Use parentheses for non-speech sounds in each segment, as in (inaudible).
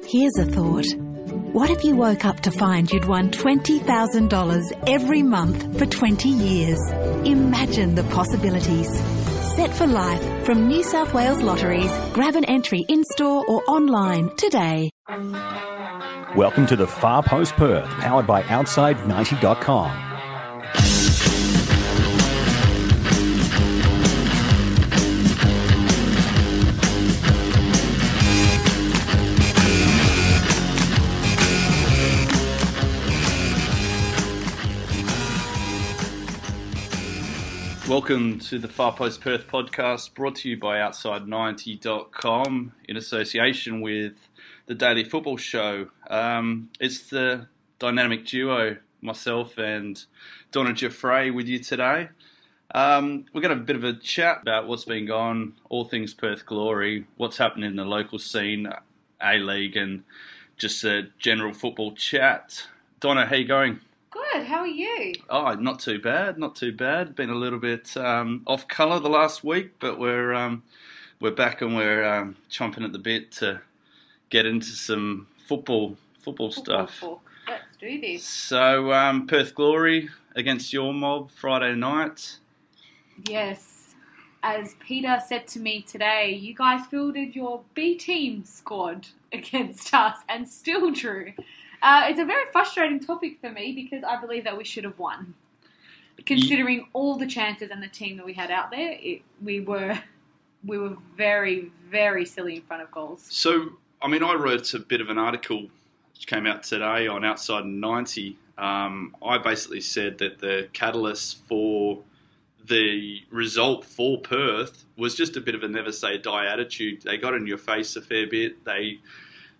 Here's a thought. What if you woke up to find you'd won $20,000 every month for 20 years? Imagine the possibilities. Set for life from New South Wales Lotteries. Grab an entry in store or online today. Welcome to the Far Post Perth, powered by Outside90.com. Welcome to the Far Post Perth podcast brought to you by Outside90.com in association with the Daily Football Show. Um, it's the dynamic duo, myself and Donna Jeffrey, with you today. Um, we're going to have a bit of a chat about what's been going on, all things Perth Glory, what's happening in the local scene, A League, and just a general football chat. Donna, how you going? Good. How are you? Oh, not too bad, not too bad. Been a little bit um, off colour the last week, but we're um, we're back and we're um, chomping at the bit to get into some football football, Football stuff. Let's do this. So um, Perth Glory against your mob Friday night. Yes. As Peter said to me today, you guys fielded your B team squad (laughs) against us and still drew. Uh, it's a very frustrating topic for me because I believe that we should have won. Considering all the chances and the team that we had out there, it, we were (laughs) we were very very silly in front of goals. So I mean, I wrote a bit of an article which came out today on Outside 90. Um, I basically said that the catalyst for the result for Perth was just a bit of a never say die attitude. They got in your face a fair bit. They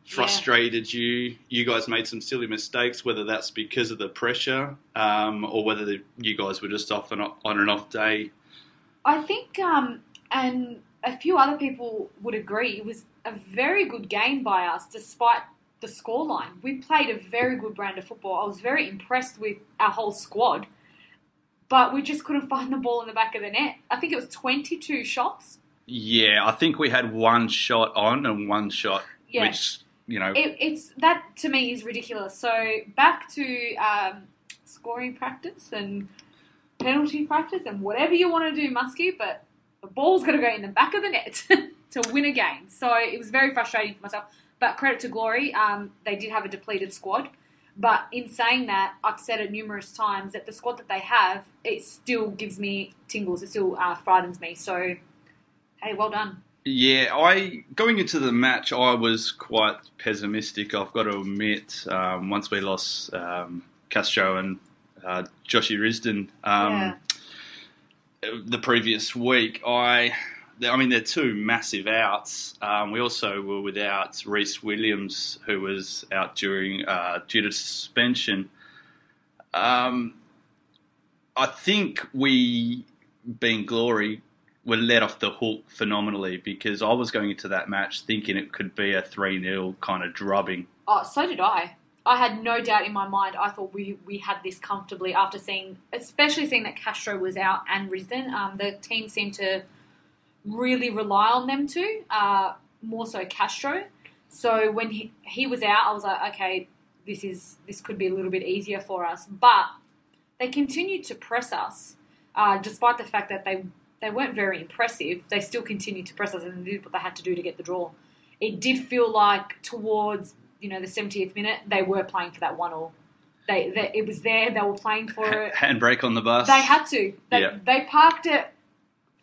frustrated you. You guys made some silly mistakes, whether that's because of the pressure um, or whether the, you guys were just off and on an off day. I think, um, and a few other people would agree, it was a very good game by us despite the scoreline. We played a very good brand of football. I was very impressed with our whole squad, but we just couldn't (laughs) find the ball in the back of the net. I think it was 22 shots. Yeah, I think we had one shot on and one shot, Yeah. which you know. It, it's that to me is ridiculous. So back to um, scoring practice and penalty practice and whatever you want to do, Muskie, but the ball's got to go in the back of the net (laughs) to win a game. So it was very frustrating for myself. But credit to Glory, um, they did have a depleted squad. But in saying that, I've said it numerous times that the squad that they have, it still gives me tingles. It still uh, frightens me. So, hey, well done. Yeah, I going into the match, I was quite pessimistic. I've got to admit. Um, once we lost um, Castro and uh, Joshy Risdon um, the previous week, I, I mean, they're two massive outs. Um, we also were without Rhys Williams, who was out during uh, due to suspension. Um, I think we, being glory, were let off the hook phenomenally because I was going into that match thinking it could be a 3 0 kind of drubbing. Oh, so did I. I had no doubt in my mind. I thought we, we had this comfortably after seeing, especially seeing that Castro was out and Risdon. Um, the team seemed to really rely on them two, uh, more so Castro. So when he, he was out, I was like, okay, this is this could be a little bit easier for us. But they continued to press us, uh, despite the fact that they they weren't very impressive. They still continued to press us and did what they had to do to get the draw. It did feel like towards you know the 70th minute they were playing for that one all. They, they it was there. They were playing for it. Handbrake on the bus. They had to. They, Yeah. they parked it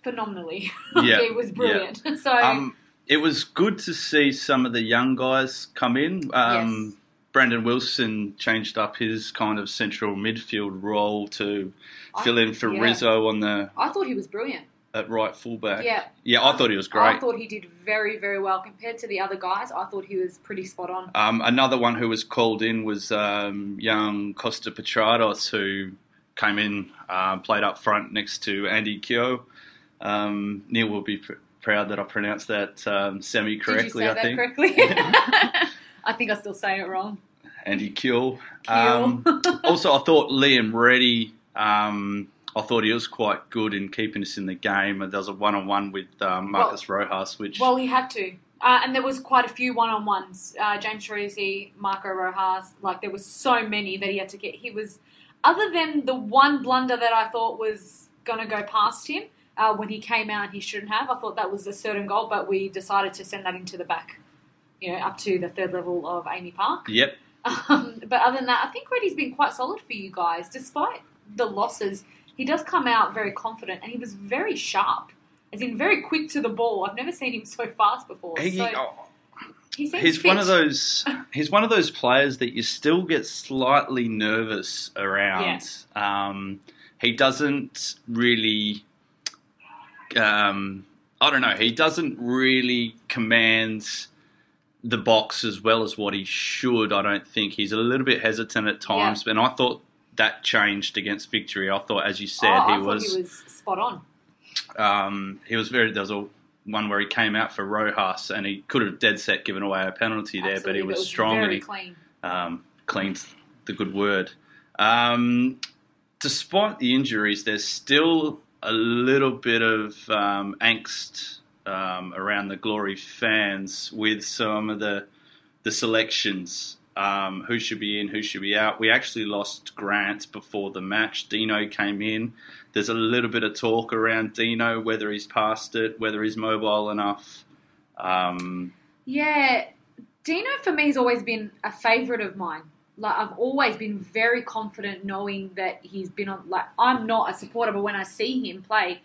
phenomenally. (laughs) Yeah, it was brilliant. (laughs) So Um, it was good to see some of the young guys come in. Um, Yes. Brandon Wilson changed up his kind of central midfield role to I- fill in for yeah. Rizzo on the I thought he was brilliant. At right fullback. Yeah. yeah, I thought he was great. I thought he did very, very well compared to the other guys. I thought he was pretty spot on. Um, another one who was called in was um, young Costa Petrados, who came in, uh, played up front next to Andy Keogh. Um, Neil will be pr- proud that I pronounced that um, semi correctly. I think correctly? (laughs) (laughs) I think I still say it wrong. Andy. Keogh. Um, also, I thought Liam Reddy. Um, I thought he was quite good in keeping us in the game. There was a one-on-one with um, Marcus Rojas, which Well, he had to. Uh, and there was quite a few one-on-ones. Uh, James Troisi, Marco Rojas, like there was so many that he had to get. He was, other than the one blunder that I thought was going to go past him uh, when he came out, he shouldn't have. I thought that was a certain goal, but we decided to send that into the back, you know, up to the third level of AAMI Park. Yep. (laughs) Um, but other than that, I think Reddy's been quite solid for you guys, despite the losses. He does come out very confident, and he was very sharp, as in very quick to the ball. I've never seen him so fast before. He, so oh, he he's one of those. He's one of those players that you still get slightly nervous around. Um, he doesn't really. Um, I don't know. He doesn't really command the box as well as what he should. I don't think he's a little bit hesitant at times, yeah. and I thought that changed against Victory. I thought, as you said, Oh, he was he was spot on. um, he was very. There was a one where he came out for Rojas and he could have dead set given away a penalty there, but he was it strong and he clean. um, cleaned the good word. Um, despite the injuries, there's still a little bit of um, angst um, around the Glory fans with some of the the selections. Um, who should be in, who should be out. We actually lost Grant before the match. Dino came in. There's a little bit of talk around Dino, whether he's past it, whether he's mobile enough. Um, Yeah, Dino for me has always been a favourite of mine. Like I've always been very confident knowing that he's been on. Like I'm not a supporter, but when I see him play,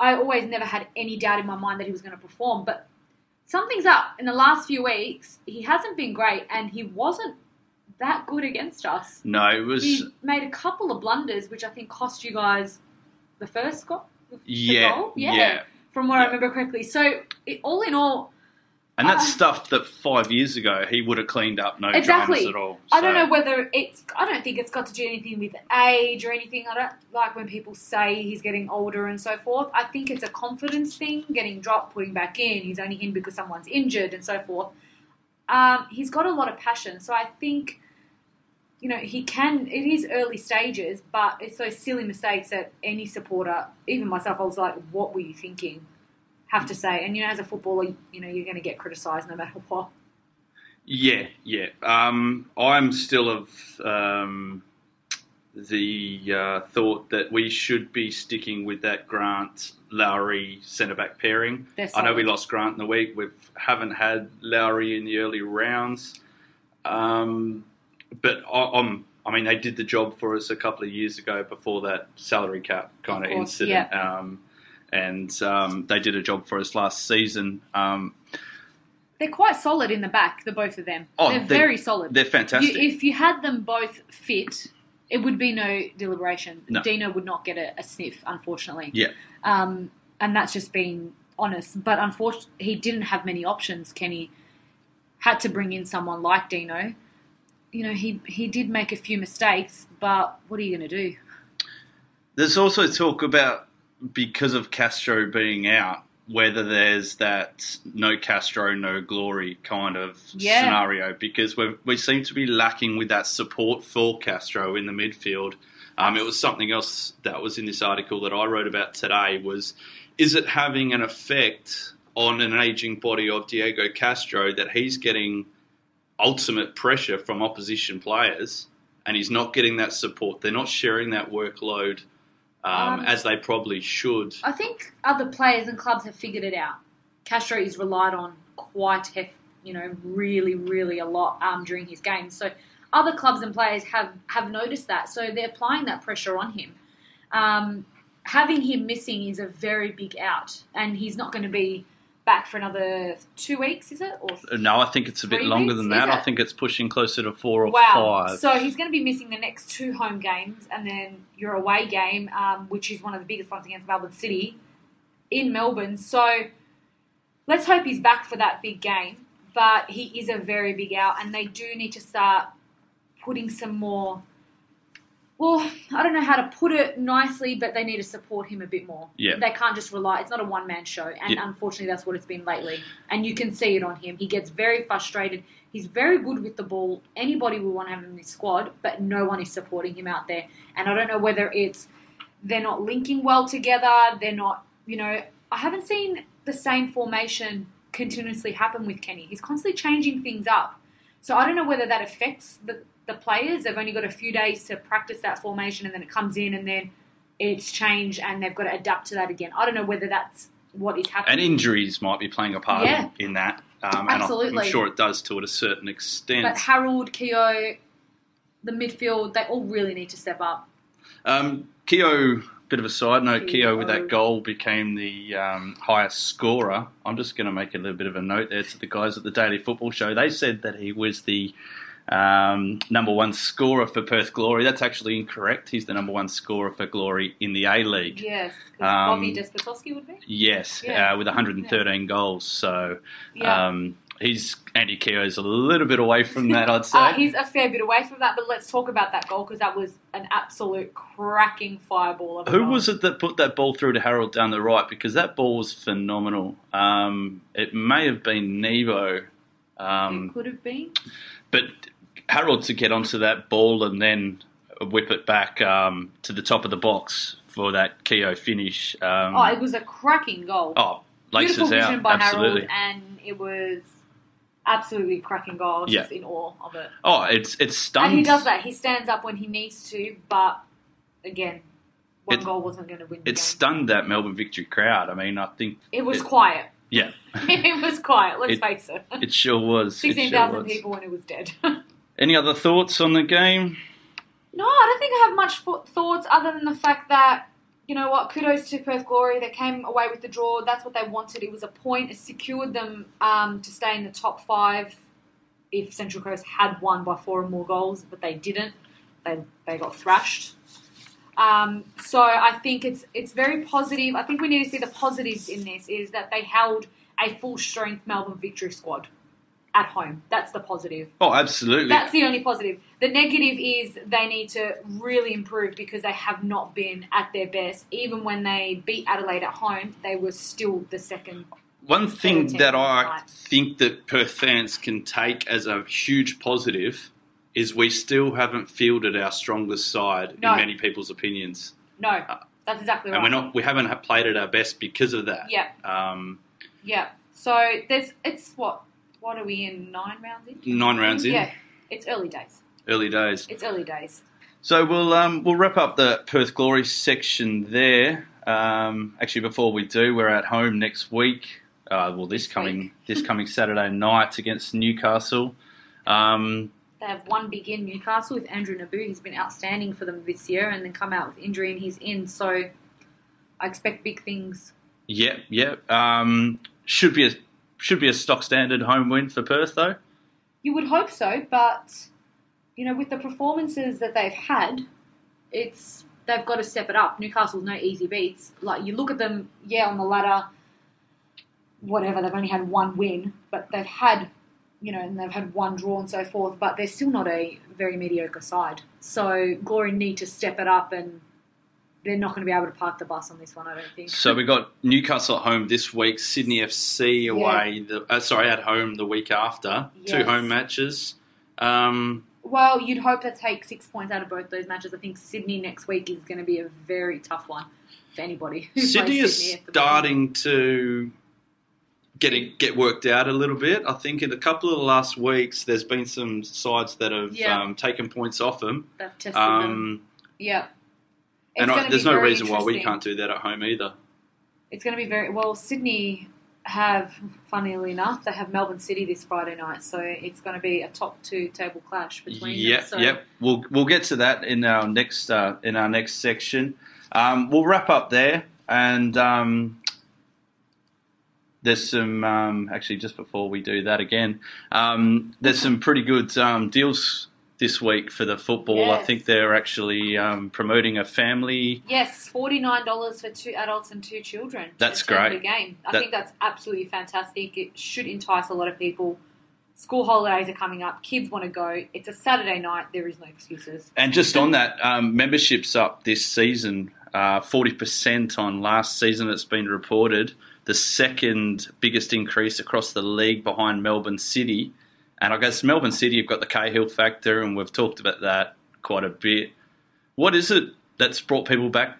I always never had any doubt in my mind that he was going to perform. But something's up in the last few weeks. He hasn't been great, and he wasn't that good against us. no, it was. He made a couple of blunders, which I think cost you guys the first goal. the Yeah, goal? yeah. From what I remember correctly. So it, all in all, And that's Uh, stuff that five years ago he would have cleaned up, no Exactly. dramas at all. I don't know whether it's. I don't think it's got to do anything with age or anything. I don't like when people say he's getting older and so forth. I think it's a confidence thing, getting dropped, putting back in. He's only in because someone's injured and so forth. Um, he's got a lot of passion, so I think, you know, he can. It is early stages, but it's those silly mistakes that any supporter, even myself, I was like, "What were you thinking?" Have to say, and you know, as a footballer, you know, you're going to get criticised no matter what. Yeah, yeah. Um, I'm still of um, the uh, thought that we should be sticking with that Grant Lowry centre back pairing. I know we lost Grant in the week. We haven't had Lowry in the early rounds, um, but I, I'm. I mean, they did the job for us a couple of years ago before that salary cap kind Of of, course, incident, um, and um, they did a job for us last season. Um, They're quite solid in the back, the both of them. Oh, they're, they're- very solid. they're fantastic. You, if you had them both fit, it would be no deliberation. No. Dino would not get a, a sniff, unfortunately. yeah. Um, and that's just being honest. But unfortunately, he didn't have many options. Kenny had to bring in someone like Dino. You know, he he did make a few mistakes, but what are you going to do? There's also talk about because of Castro being out, whether there's that no Castro, no glory kind of Yeah. scenario. Because we we seem to be lacking with that support for Castro in the midfield. Um, it was something else that was in this article that I wrote about today. Was is it having an effect on an aging body of Diego Castro that he's getting ultimate pressure from opposition players and he's not getting that support? They're not sharing that workload um, Um, as they probably should. I think other players and clubs have figured it out. Castro is relied on quite, hef- you know, really, really a lot um, during his games. So other clubs and players have have noticed that. So they're applying that pressure on him. Um, having him missing is a very big out, and he's not going to be back for another two weeks, is it? Or No, I think it's a bit longer weeks, than that. I think it's pushing closer to four or Wow. five. So he's going to be missing the next two home games and then your away game, um, which is one of the biggest ones against Melbourne City in Melbourne. So let's hope he's back for that big game. But he is a very big out, and they do need to start putting some more. Well, I don't know how to put it nicely, but they need to support him a bit more. Yeah. They can't just rely. It's not a one man show, and Yeah. unfortunately, that's what it's been lately. And you can see it on him. He gets very frustrated. He's very good with the ball. Anybody would want to have him in his squad, but no one is supporting him out there. And I don't know whether it's they're not linking well together. They're not, you know, I haven't seen the same formation continuously happen with Kenny. He's constantly changing things up. So I don't know whether that affects the, the players. They've only got a few days to practice that formation and then it comes in and then it's changed and they've got to adapt to that again. I don't know whether that's what is happening. And injuries might be playing a part Yeah. in that. Um, Absolutely. I'm sure it does to a certain extent. But Harold, Keogh, the midfield, they all really need to step up. Um, Keogh, bit of a side note, Keogh with that goal became the um, highest scorer. I'm just going to make a little bit of a note there to the guys at the Daily Football Show. They said that he was the um, number one scorer for Perth Glory. That's actually incorrect. He's the number one scorer for Glory in the A League. Yes, Um, Bobby Despotovski would be. Yes, Yeah. uh, with 113 goals. So Yeah. um, he's Andy Keogh's a little bit away from that, I'd (laughs) say. Uh, he's a fair bit away from that, but let's talk about that goal because that was an absolute cracking fireball. Of Who goal. was it that put that ball through to Harold down the right? Because that ball was phenomenal. Um, it may have been Nevo, It um, could have been. but Harold to get onto that ball and then whip it back um, to the top of the box for that Keogh finish. Um, Oh, it was a cracking goal. oh, Beautiful laces out, by absolutely. Harold, and it was absolutely cracking goal. Yeah. just in awe of it. Oh, it's it's stunning. And he does that. He stands up when he needs to, but again, one It- goal wasn't going to win the It game. stunned that Melbourne victory crowd. I mean, I think It was it- quiet. yeah, (laughs) (laughs) it was quiet. Let's It- face it. it sure was. Sixteen sure people when it was dead. (laughs) Any other thoughts on the game? No, I don't think I have much thoughts other than the fact that, you know what, kudos to Perth Glory. They came away with the draw. That's what they wanted. It was a point. It secured them um, to stay in the top five if Central Coast had won by four or more goals, but they didn't. They, they got thrashed. Um, so I think it's it's very positive. I think we need to see the positives in this is that they held a full strength Melbourne victory squad at home. That's the positive. Oh, absolutely. That's the only positive. The negative is they need to really improve because they have not been at their best. Even when they beat Adelaide at home, they were still the second. One thing that I think that Perth fans can take as a huge positive is we still haven't fielded our strongest side No. in many people's opinions, No, that's exactly right. and we're not. We haven't played at our best because of that. Yeah, Um, yeah. So there's it's what what are we in nine rounds in? nine rounds in, Yeah, it's early days. early days. It's early days. So we'll um, we'll wrap up the Perth Glory section there. Um, actually, before we do, we're at home next week. Uh, well, this This coming week. this coming Saturday night against Newcastle. Um, They have one big in Newcastle with Andrew Naboo. He's been outstanding for them this year, and then come out with injury, and he's in. So I expect big things. Yep, yep. Um, should be a should be a stock standard home win for Perth though. You would hope so, but you know, with the performances that they've had, it's they've got to step it up. Newcastle's no easy beats. Like you look at them, yeah, on the ladder, whatever. They've only had one win, but they've had, you know, and they've had one draw and so forth. But they're still not a very mediocre side. So Glory need to step it up, and they're not going to be able to park the bus on this one. I don't think. So we got Newcastle at home this week, Sydney FC away. The, uh, sorry, at home the week after. Two home matches. Um, Well, you'd hope to take six points out of both those matches. I think Sydney next week is going to be a very tough one for anybody. Sydney is Sydney the moment. starting to get it, get worked out a little bit. I think in a couple of the last weeks, there's been some sides that have Yeah. um, taken points off them. They've tested them. Um, Yeah. And I, there's no reason why we can't do that at home either. It's going to be very well. Sydney have, funnily enough, they have Melbourne City this Friday night, so it's going to be a top two table clash between Yep, them. So yep. We'll we'll get to that in our next uh, in our next section. Um, we'll wrap up there, and um, there's some um, actually just before we do that again. Um, there's some pretty good um, deals this week for the football. I think they're actually um, promoting a family. Yes, forty nine dollars for two adults and two children. That's great. The game. I That- think that's absolutely fantastic. It should entice a lot of people. School holidays are coming up. Kids want to go. It's a Saturday night. There is no excuses. And just on that, um, memberships up this season, uh, forty percent on last season. It's been reported the second biggest increase across the league behind Melbourne City. And I guess Melbourne City you've got the Cahill factor, and we've talked about that quite a bit. What is it that's brought people back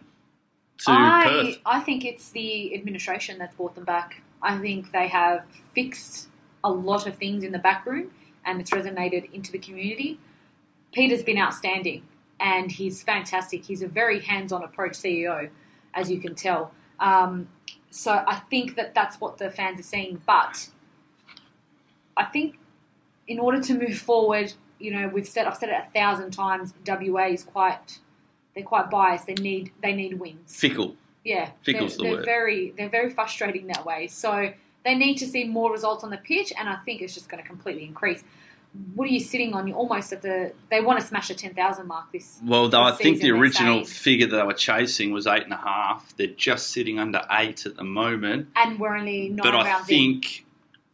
to I Perth? I think it's the administration that's brought them back. I think they have fixed a lot of things in the back room, and it's resonated into the community. Peter's been outstanding, and he's fantastic. He's a very hands-on approach CEO, as you can tell. Um, so I think that that's what the fans are seeing. But I think in order to move forward, you know, we've said I've said it a thousand times. WA is quite they're quite biased. They need they need wins. Fickle. Yeah, Fickle's they're, the they're word. very they're very frustrating that way. So they need to see more results on the pitch, and I think it's just going to completely increase. What are you sitting on? You're almost at the. They want to smash the ten thousand mark this. Well, though, I this think the original figure that they were chasing was eight and a half. They're just sitting under eight at the moment. and we're only nine but I think,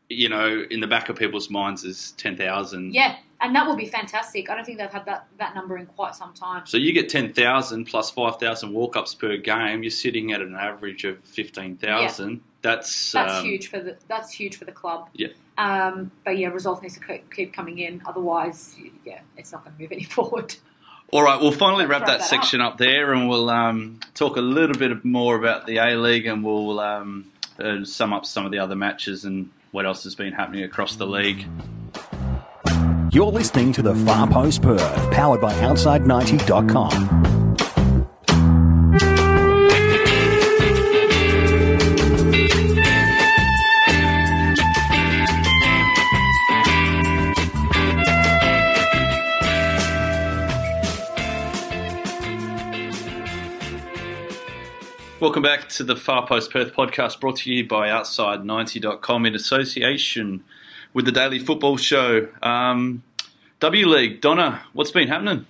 you know, in the back of people's minds is 10,000. Yeah, and that will be fantastic. I don't think they've had that, that number in quite some time. So you get 10,000 plus 5,000 walk ups per game, you're sitting at an average of 15,000. Yeah. That's, That's um, huge for the that's huge for the club. Yeah. Um, but yeah, results need to keep- coming in. Otherwise, yeah, it's not going to move any (laughs) forward. All right, we'll finally wrap wrap that, that section up. there and we'll um, talk a little bit more about the A League and we'll um, uh, sum up some of the other matches and what else has been happening across the league. You're listening to the Far Post Perth, powered by Outside90.com. Welcome back to the Far Post Perth podcast brought to you by Outside90.com in association with the Daily Football Show. Um, W League, Donna, what's been happening?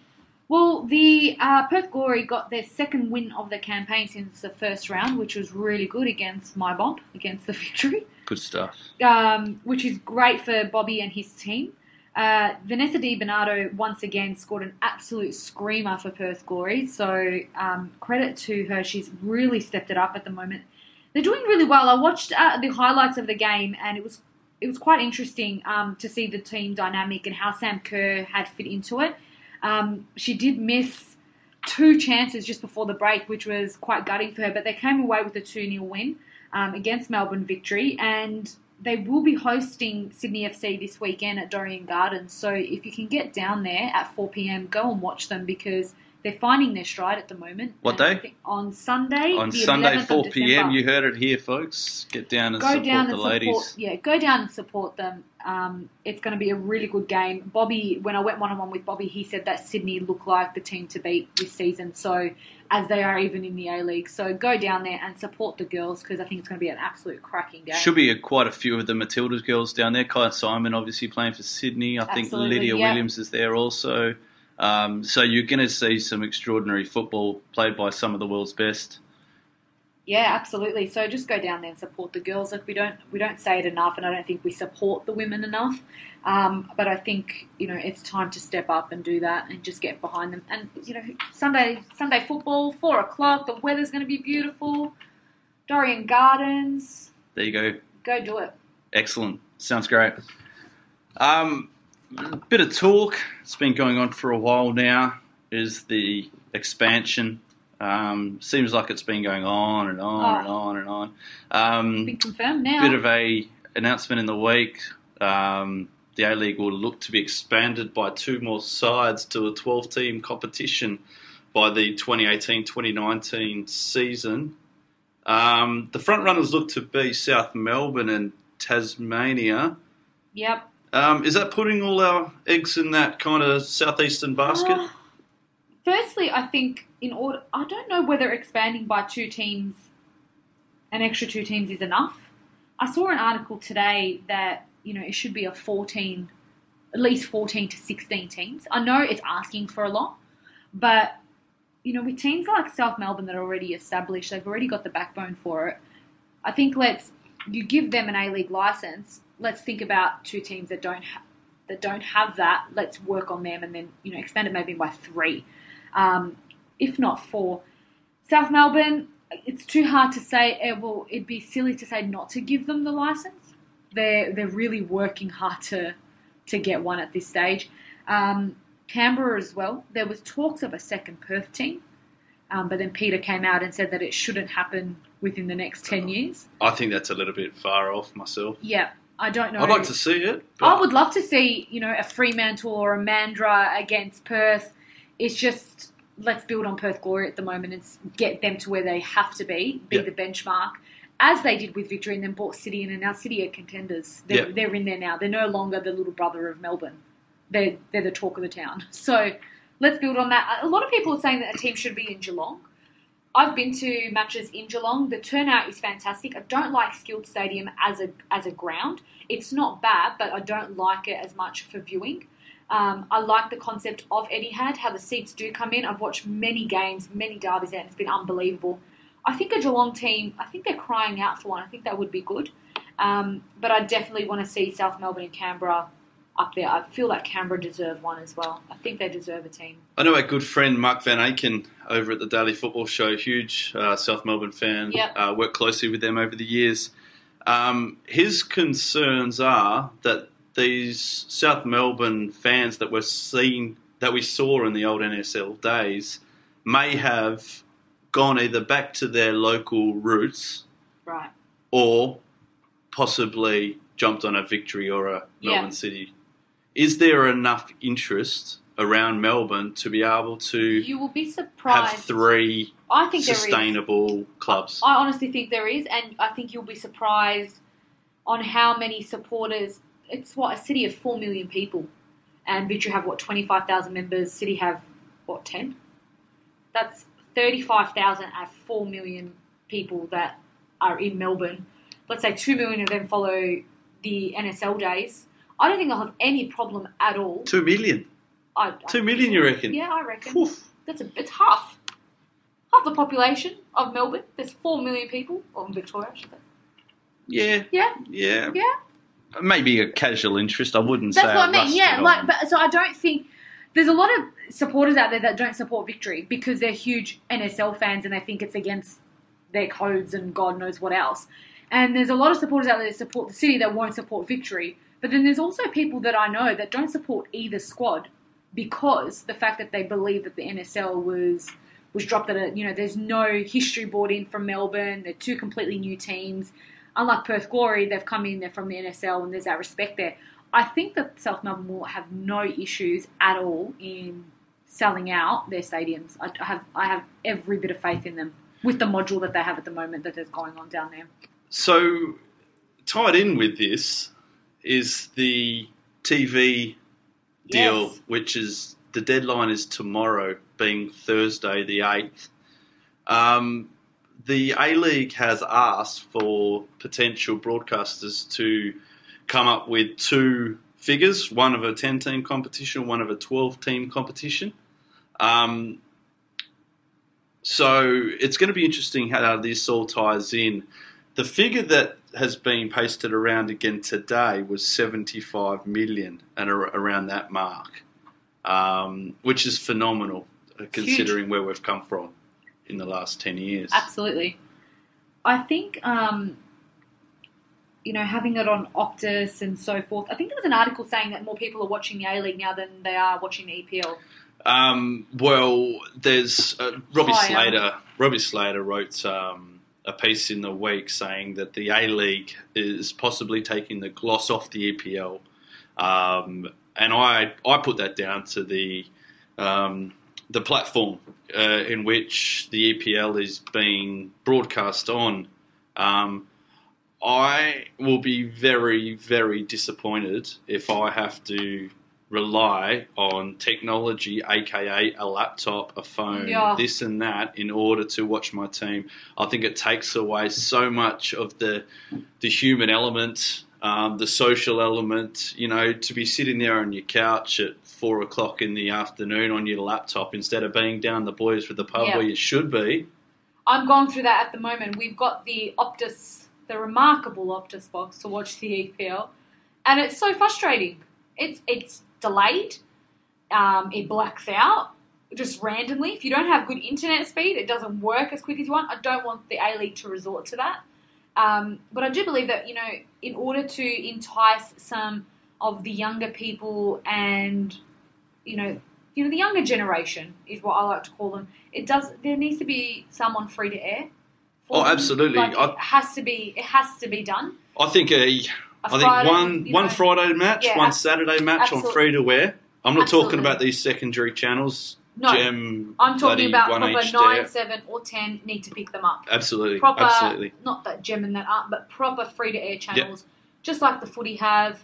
Well, the uh, Perth Glory got their second win of the campaign since the first round, which was really good against my bond, against the victory, Good stuff. um, which is great for Bobby and his team. Uh, Vanessa Di Bernardo once again scored an absolute screamer for Perth Glory, so um, credit to her. She's really stepped it up at the moment. They're doing really well. I watched uh, the highlights of the game, and it was it was quite interesting um, to see the team dynamic and how Sam Kerr had fit into it. Um, she did miss two chances just before the break, which was quite gutting for her, but they came away with a 2 0 win um, against Melbourne Victory. And they will be hosting Sydney FC this weekend at Dorrien Gardens. So if you can get down there at 4 pm, go and watch them because they're finding their stride at the moment. What And day? On Sunday. On Sunday, 4 p.m., you heard it here, folks. Get down and go support down the and ladies. Yeah, go down and support them. Um, it's going to be a really good game. Bobby, when I went one on one with Bobby, he said that Sydney look like the team to beat this season. So as they are even in the A League, so go down there and support the girls because I think it's going to be an absolute cracking game. Should be a, quite a few of the Matildas girls down there. Kyah Simon, obviously, playing for Sydney. I think Lydia yeah. Williams is there also. Um, so you're going to see some extraordinary football played by some of the world's best. Yeah, absolutely. So just go down there and support the girls. Like we don't we don't say it enough, and I don't think we support the women enough. Um, but I think you know it's time to step up and do that, and just get behind them. And you know Sunday Sunday football, four o'clock. The weather's going to be beautiful. Dorrien Gardens, There you go. go do it. Excellent. Sounds great. Um, a bit of talk. It's been going on for a while now. Is the expansion? Um, seems like it's been going on and on and Oh. on and on. Um, Been confirmed now. bit of a announcement in the week. Um, the A League will look to be expanded by two more sides to a 12 team competition by the 2018 2019 season. Um, the front runners look to be South Melbourne and Tasmania. yep. Um, is that putting all our eggs in that kind of southeastern basket? Uh, firstly, I think in order, I don't know whether expanding by two teams, an extra two teams, is enough. I saw an article today that you know it should be a fourteen, at least fourteen to sixteen teams. I know it's asking for a lot, but you know with teams like South Melbourne that are already established, they've already got the backbone for it. I think let's you give them an A League license. Let's think about two teams that don't ha- that don't have that. Let's work on them and then you know expand it maybe by three, um, if not for. South Melbourne, it's too hard to say. eh, Well, it'd be silly to say not to give them the license. They're they're really working hard to to get one at this stage. Um, Canberra as well. There was talks of a second Perth team, um, but then Peter came out and said that it shouldn't happen within the next 10 years. I think that's a little bit far off myself. Yeah, I don't know. I'd like to see it. But I would love to see, you know, a Fremantle or a Mandurah against Perth. It's just let's build on Perth glory at the moment and get them to where they have to be, be Yeah. the benchmark, as they did with Victory and then bought City in, and now City are contenders. They're, Yeah. they're in there now. They're no longer the little brother of Melbourne. They're they're the talk of the town. (laughs) So let's build on that. A lot of people are saying that a team should be in Geelong. I've been to matches in Geelong. The turnout is fantastic. I don't like Skilled Stadium as a as a ground. It's not bad, but I don't like it as much for viewing. Um, I like the concept of Etihad, how the seats do come in. I've watched many games, many derbies and it's been unbelievable. I think a Geelong team, I think they're crying out for one. I think that would be good. Um, but I definitely want to see South Melbourne and Canberra up there. I feel like Canberra deserve one as well. I think they deserve a team. I know our good friend Mark Van Aken over at the Daily Football Show, huge uh, South Melbourne fan. Yep. Uh, worked closely with them over the years. Um, his concerns are that these South Melbourne fans that were seen that we saw in the old NSL days may have gone either back to their local roots Right. or possibly jumped on a victory or a Yeah. Melbourne City. Is there enough interest around Melbourne to be able to You will be surprised. have three I think sustainable clubs? I honestly think there is, and I think you'll be surprised on how many supporters. It's what a city of four million people, and Victory have what twenty five thousand members. City have what ten? That's thirty five thousand at four million people that are in Melbourne. Let's say two million of them follow the NSL days. I don't think I'll have any problem at all. Two million. I, I Two million, you reckon? Yeah, I reckon. Oof. That's a it's half half the population of Melbourne. There's four million people, or Victoria, I should say. Yeah, Yeah, yeah. yeah. Maybe a casual interest. I wouldn't That's say. That's what I mean. Yeah, like, but so I don't think there's a lot of supporters out there that don't support Victory because they're huge NSL fans and they think it's against their codes and God knows what else. And there's a lot of supporters out there that support the city that won't support Victory. But then there's also people that I know that don't support either squad because the fact that they believe that the NSL was was dropped at a you know there's no history brought in from Melbourne. They're two completely new teams. Unlike Perth Glory, they've come in, they're from the NSL, and there's that respect there. I think that South Melbourne will have no issues at all in selling out their stadiums. I have I have every bit of faith in them with the module that they have at the moment that is going on down there. So, tied in with this is the TV deal, Yes. which is the deadline is tomorrow, being Thursday the eighth. Um, the A League has asked for potential broadcasters to come up with two figures: one of a ten-team competition, one of a twelve-team competition. Um, so it's going to be interesting how this all ties in. The figure that has been pasted around again today was 75 million and around that mark, um, which is phenomenal uh, considering where we've come from in the last 10 years. Absolutely. I think, um, you know, having it on Optus and so forth. I think there was an article saying that more people are watching the A League now than they are watching the EPL. Um, well, there's uh, Robbie Higher. Slater. Robbie Slater wrote um, a piece in the week saying that the A League is possibly taking the gloss off the EPL, um, and I I put that down to the um, the platform uh, in which the EPL is being broadcast on. Um, I will be very, very disappointed if I have to rely on technology, aka a laptop, a phone, Yeah. this and that, in order to watch my team. I think it takes away so much of the the human element, um, the social element. You know, to be sitting there on your couch at four o'clock in the afternoon on your laptop instead of being down the boys with the pub Yeah. where you should be. I'm going through that at the moment. We've got the Optus, the remarkable Optus box to watch the EPL, and it's so frustrating. It's it's delayed. Um, it blacks out just randomly. If you don't have good internet speed, it doesn't work as quick as you want. I don't want the A League to resort to that. Um, but I do believe that you know, in order to entice some of the younger people and you know, you know, the younger generation is what I like to call them. It does. There needs to be someone free to air Oh, them. absolutely. Like, I- it has to be. It has to be done. I think a, A I think Friday, one you one know. Friday match, Yeah, one abs- Saturday match absolutely. on free to wear. I'm not talking about these secondary channels. No, Gem, I'm talking about proper nine, seven, or ten need to pick them up. Absolutely, Proper, absolutely. not that gem and that aren't, but proper free to air channels, just like the footy have,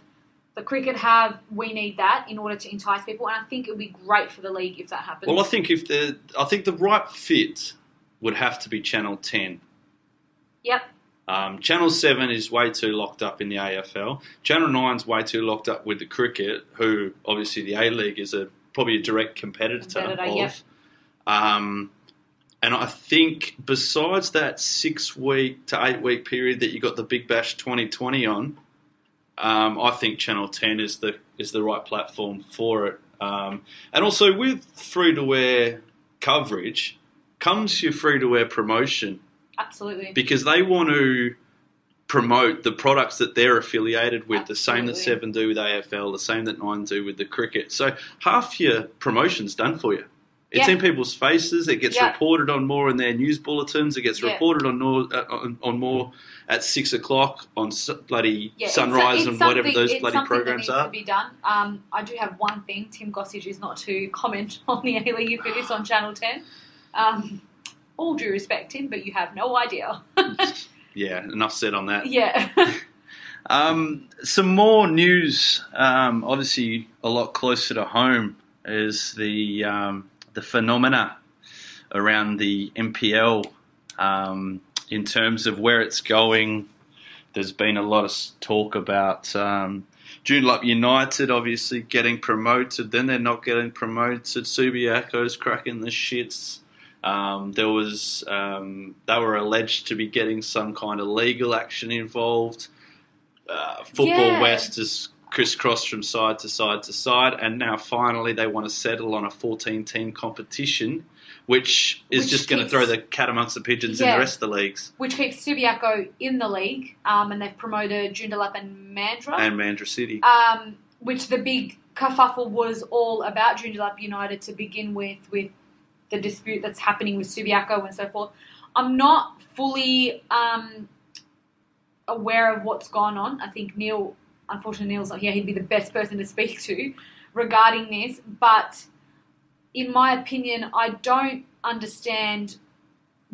the cricket have. We need that in order to entice people, and I think it would be great for the league if that happens. Well, I think if the I think the right fit would have to be Channel Ten. Yep. Um, Channel Seven is way too locked up in the AFL. Channel Nine's way too locked up with the cricket, who obviously the A League is a probably a direct competitor, Competitor, of. yep. Um, and I think besides that six week to eight week period that you got the Big Bash 2020 on, um, I think Channel 10 is the is the right platform for it. Um, and also with free to wear coverage comes your free to wear promotion Absolutely. because they want to promote the products that they're affiliated with, the same that Seven do with AFL, the same that Nine do with the cricket. So half your promotion's done for you. It's Yeah. in people's faces. It gets Yeah. reported on more in their news bulletins. It gets Yeah. reported on more, uh, on, on more at six o'clock on s- bloody Yeah, it's- sunrise it's and whatever those bloody programs that needs are. to be done. Um, I do have one thing. Tim Gossage is not to (laughs) comment on the A League if it is on Channel Ten. Um, all due respect, Tim, but you have no idea. (laughs) Yeah, enough said on that. yeah. (laughs) Um, some more news, um, obviously a lot closer to home, is the um, the phenomena around the NPL um, in terms of where it's going. There's been a lot of talk about um, Joondalup United obviously getting promoted, then they're not getting promoted. Subiaco's cracking the shits. Um, there was um, they were alleged to be getting some kind of legal action involved. Uh, Football Yeah. West is crisscrossed from side to side to side, and now finally they want to settle on a 14 team competition, which is Which just going to throw the cat amongst the pigeons in the rest of the leagues Which keeps Subiaco in the league, um, and they've promoted Joondalup and Mandurah. and Mandurah City. um, which the big kerfuffle was all about Joondalup United to begin with, with the dispute that's happening with Subiaco and so forth. I'm not fully um, aware of what's gone on. I think Neil, unfortunately, Neil's not here. He'd be the best person to speak to regarding this. But in my opinion, I don't understand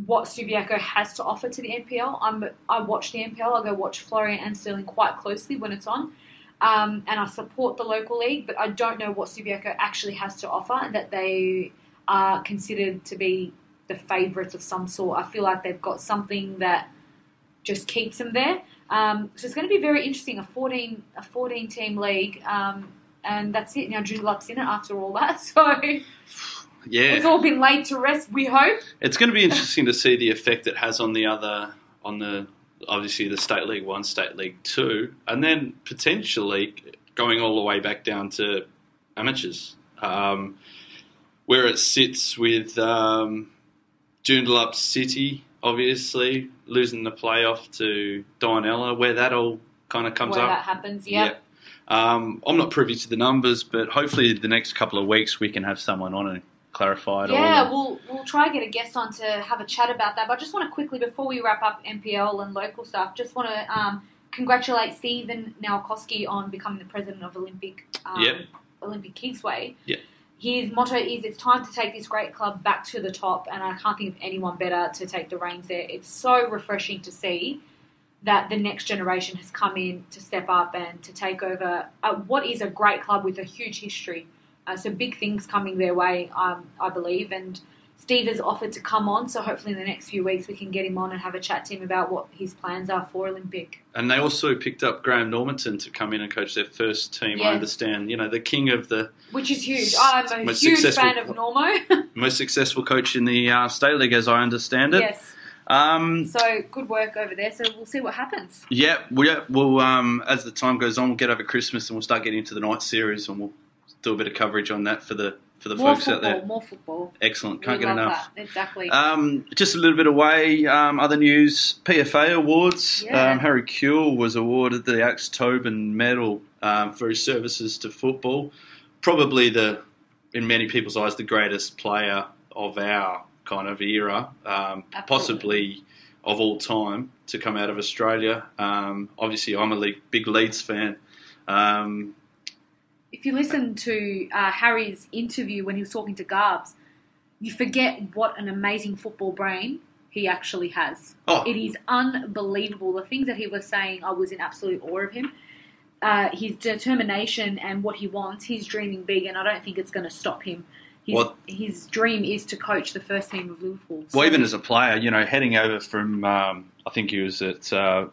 what Subiaco has to offer to the NPL. I'm, I watch the NPL. I go watch Florian and Stirling quite closely when it's on. Um, and I support the local league, but I don't know what Subiaco actually has to offer that they are considered to be the favourites of some sort. I feel like they've got something that just keeps them there. Um, so it's going to be very interesting. A 14 a 14 team league, um, and that's it. Now Joondalup's in it after all that, (laughs) so Yeah, it's all been laid to rest. We hope. It's going to be interesting to see the effect it has on the other, on the obviously the State League One, State League Two, and then potentially going all the way back down to amateurs, um, where it sits with um, Joondalup City, obviously losing the playoff to Dianella, where that all kind of comes where up. that happens. Yeah. Um, I'm not privy to the numbers, but hopefully the next couple of weeks we can have someone on and clarify it all. Yeah, we'll we'll try and get a guest on to have a chat about that. But I just want to quickly, before we wrap up NPL and local stuff, just want to um, congratulate Stephen Nowakowski on becoming the president of Olympic um, Yep. Olympic Kingsway. Yep. His motto is "It's time to take this great club back to the top," and I can't think of anyone better to take the reins there. It's so refreshing to see that the next generation has come in to step up and to take over uh, what is a great club with a huge history. Uh, so big things coming their way, um, I believe. And Steve has offered to come on, so hopefully in the next few weeks we can get him on and have a chat to him about what his plans are for Olympic. And they also picked up Graham Normanton to come in and coach their first team. I understand, you know, the king of the Which is huge. I'm a huge fan of Normo. (laughs) most successful coach in the uh, state league, as I understand it. yes. Um, So good work over there. So we'll see what happens. yeah, we, yeah, well, um, as the time goes on, we'll get over Christmas and we'll start getting into the night series, and we'll do a bit of coverage on that for the for the More folks out there. More football. Excellent, can't get love enough. That. Exactly. Um, just a little bit away. Um, other news: PFA awards. Yeah. Um, Harry Kewell was awarded the Alex Tobin Medal um, for his services to football. Probably the, in many people's eyes, the greatest player of our kind of era. Um, possibly of all time to come out of Australia. Um, obviously, I'm a big Leeds fan. Um, if you listen to uh, Harry's interview when he was talking to Garbs, you forget what an amazing football brain he actually has. Oh. It is unbelievable. The things that he was saying, I was in absolute awe of him. Uh, his determination and what he wants, he's dreaming big, and I don't think it's going to stop him. His, his dream is to coach the first team of Liverpool. well, So- even as a player, you know, heading over from, um, I think he was at uh,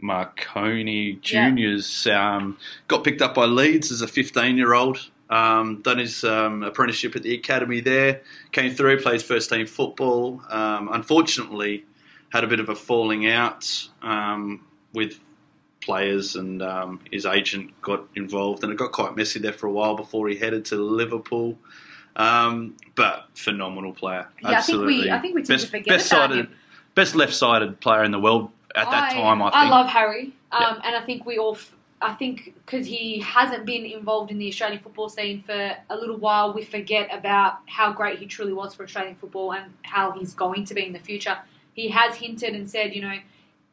Marconi Yeah. Juniors, um, got picked up by Leeds as a 15 year old. Um, done his um, apprenticeship at the academy there. Came through, played first team football. Um, unfortunately, had a bit of a falling out um, with players, and um, his agent got involved, and it got quite messy there for a while before he headed to Liverpool. Um, but phenomenal player. Yeah, I think we- Absolutely. I think we tend to best, forget best about sided, best left-sided player in the world at that time. I think. I love Harry, um, and I think we all. F- I think because he hasn't been involved in the Australian football scene for a little while, we forget about how great he truly was for Australian football and how he's going to be in the future. He has hinted and said, you know,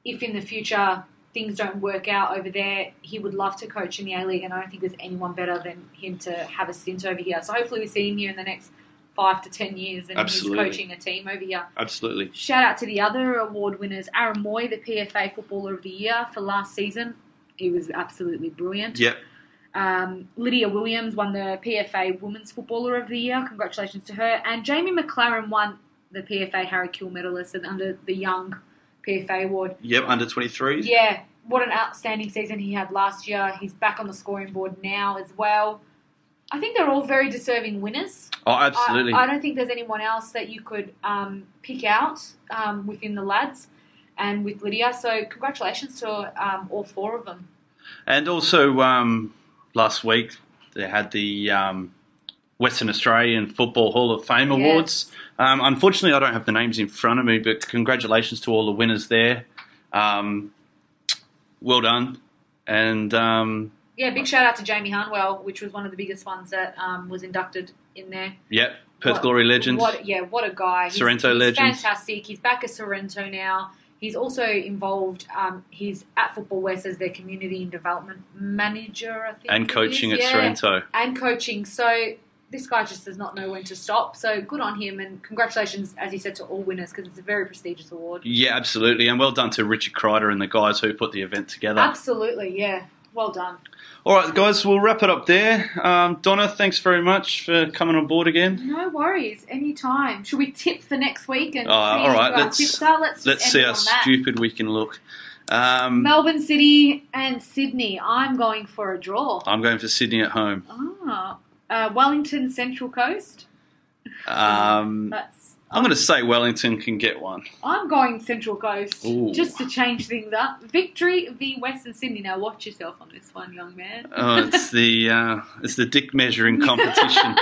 if in the future things don't work out over there, he would love to coach in the A League, and I don't think there's anyone better than him to have a stint over here. So hopefully we see him here in the next five to ten years, and Absolutely. he's coaching a team over here. Absolutely. Shout out to the other award winners. Aaron Mooy, the PFA Footballer of the Year for last season. He was absolutely brilliant. Yep. Um, Lydia Williams won the PFA Women's Footballer of the Year. Congratulations to her. And Jamie Maclaren won the PFA Harry Kewell Medalist and under the Young PFA Award. Yep. Under 23. Yeah, what an outstanding season he had last year. He's back on the scoring board now as well. I think they're all very deserving winners. Oh, absolutely. I, I don't think there's anyone else that you could um, pick out um, within the lads and with Lydia. So congratulations to um, all four of them. And also, um, last week they had the um, Western Australian Football Hall of Fame Yes. Awards. Um, unfortunately, I don't have the names in front of me, but congratulations to all the winners there. Um, well done. And um, Yeah, big shout out to Jamie Harnwell, which was one of the biggest ones that um, was inducted in there. yep, Perth What- Glory legend. What, yeah, what a guy. Sorrento he's legend. fantastic. He's back at Sorrento now. He's also involved. Um, he's at Football West as their community and development manager, I think. and coaching at Yeah. Sorrento. and coaching. So this guy just does not know when to stop. So good on him, and congratulations, as he said, to all winners because it's a very prestigious award. Yeah, absolutely. And well done to Richard Kreider and the guys who put the event together. Absolutely, yeah. Well done. All right, guys, we'll wrap it up there. Um, Donna, thanks very much for coming on board again. No worries. Anytime. Should we tip for next week and Uh, see all right, let's-? Let's, Let's see how stupid we can look. Um, Melbourne City and Sydney. I'm going for a draw. I'm going for Sydney at home. Ah, uh, Wellington Central Coast. Um, That's. I'm going to say Wellington can get one. I'm going Central Coast Ooh. just to change things up. Victory v Western Sydney. Now watch yourself on this one, young man. Oh, it's the uh, it's the dick measuring competition.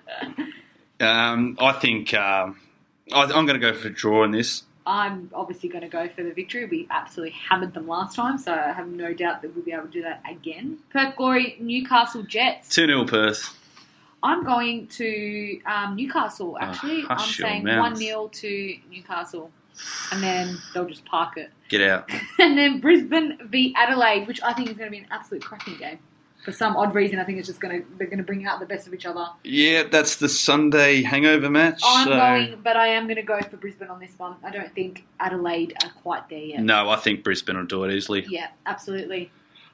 (laughs) um, I think um I, I'm going to go for a draw in this. I'm obviously going to go for the victory. We absolutely hammered them last time, so I have no doubt that we'll be able to do that again. Perth Glory, Newcastle Jets. 2 0 Perth. I'm going to um, Newcastle, actually. Oh, I'm saying. 1 0 to Newcastle. And then they'll just park it. Get out. (laughs) And then Brisbane v Adelaide, which I think is going to be an absolute cracking game. For some odd reason, I think it's just going to they're going to bring out the best of each other. Yeah, that's the Sunday hangover match. I'm so- going, but I am going to go for Brisbane on this one. I don't think Adelaide are quite there yet. No, I think Brisbane will do it easily. Yeah, absolutely.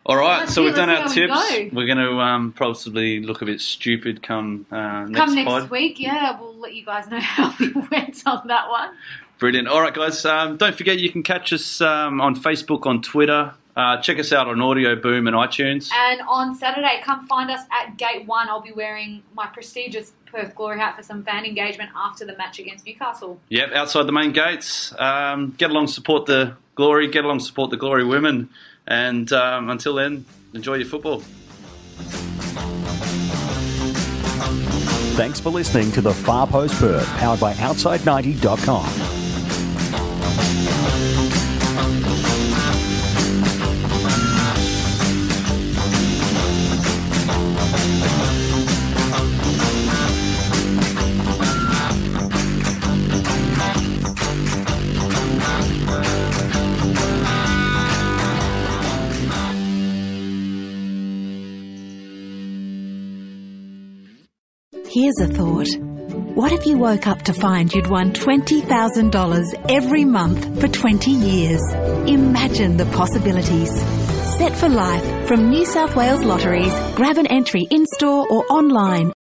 All right, so we've done our tips. go. We're going to um, possibly look a bit stupid come uh, next Come next pod. week, yeah, we'll let you guys know (laughs) how we went on that one. Brilliant. All right, guys. Um, don't forget you can catch us um, on Facebook, on Twitter. Uh, check us out on Audio Boom and iTunes. And on Saturday, come find us at Gate One. I'll be wearing my prestigious Perth Glory hat for some fan engagement after the match against Newcastle. Yep, outside the main gates. Um, get along, support the Glory. Get along, support the Glory women. And um, until then, enjoy your football. Thanks for listening to the Far Post Perth, powered by Outside90.com. Here's a thought. What if you woke up to find you'd won $20,000 every month for 20 years? Imagine the possibilities. Set for life from New South Wales Lotteries. Grab an entry in store or online